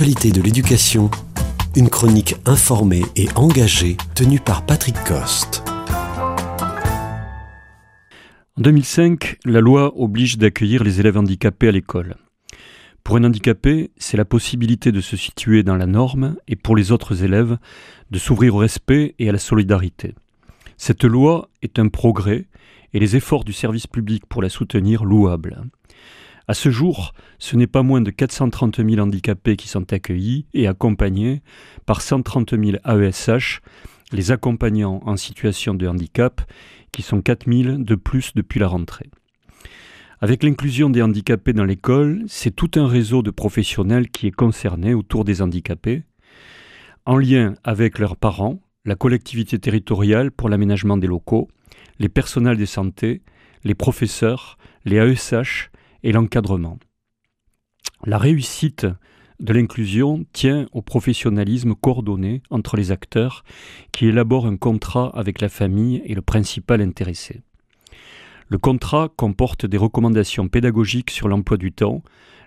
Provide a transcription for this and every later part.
de l'éducation, une chronique informée et engagée tenue par Patrick Coste. En 2005, la loi oblige d'accueillir les élèves handicapés à l'école. Pour un handicapé, c'est la possibilité de se situer dans la norme et pour les autres élèves, de s'ouvrir au respect et à la solidarité. Cette loi est un progrès et les efforts du service public pour la soutenir louables. À ce jour, ce n'est pas moins de 430 000 handicapés qui sont accueillis et accompagnés par 130 000 AESH, les accompagnants en situation de handicap, qui sont 4 000 de plus depuis la rentrée. Avec l'inclusion des handicapés dans l'école, c'est tout un réseau de professionnels qui est concerné autour des handicapés, en lien avec leurs parents, la collectivité territoriale pour l'aménagement des locaux, les personnels de santé, les professeurs, les AESH, et l'encadrement. La réussite de l'inclusion tient au professionnalisme coordonné entre les acteurs qui élaborent un contrat avec la famille et le principal intéressé. Le contrat comporte des recommandations pédagogiques sur l'emploi du temps,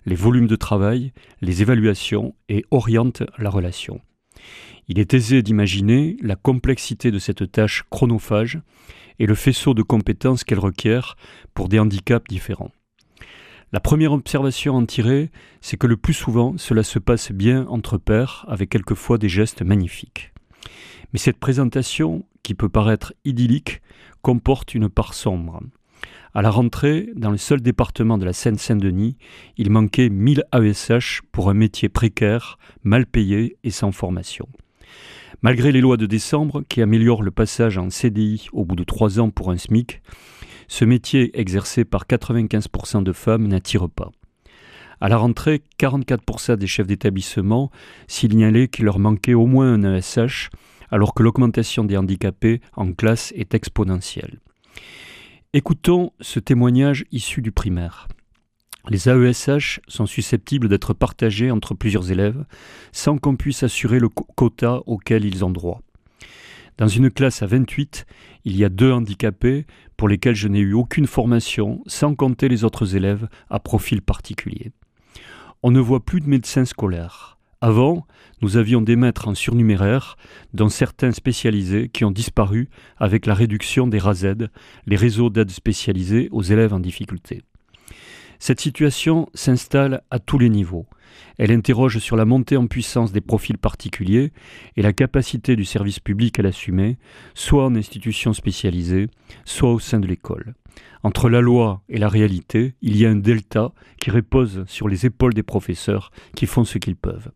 les volumes de travail, les évaluations et oriente la relation. Il est aisé d'imaginer la complexité de cette tâche chronophage et le faisceau de compétences qu'elle requiert pour des handicaps différents. La première observation à en tirer, c'est que le plus souvent, cela se passe bien entre pairs, avec quelquefois des gestes magnifiques. Mais cette présentation, qui peut paraître idyllique, comporte une part sombre. À la rentrée, dans le seul département de la Seine-Saint-Denis, il manquait 1000 AESH pour un métier précaire, mal payé et sans formation. Malgré les lois de décembre qui améliorent le passage en CDI au bout de trois ans pour un SMIC, ce métier exercé par 95% de femmes n'attire pas. À la rentrée, 44% des chefs d'établissement signalaient qu'il leur manquait au moins un ASH, alors que l'augmentation des handicapés en classe est exponentielle. Écoutons ce témoignage issu du primaire. Les AESH sont susceptibles d'être partagés entre plusieurs élèves sans qu'on puisse assurer le quota auquel ils ont droit. Dans une classe à 28, il y a deux handicapés pour lesquels je n'ai eu aucune formation, sans compter les autres élèves à profil particulier. On ne voit plus de médecins scolaires. Avant, nous avions des maîtres en surnuméraire, dont certains spécialisés qui ont disparu avec la réduction des RASED, les réseaux d'aide spécialisés aux élèves en difficulté. Cette situation s'installe à tous les niveaux. Elle interroge sur la montée en puissance des profils particuliers et la capacité du service public à l'assumer, soit en institutions spécialisées, soit au sein de l'école. Entre la loi et la réalité, il y a un delta qui repose sur les épaules des professeurs qui font ce qu'ils peuvent.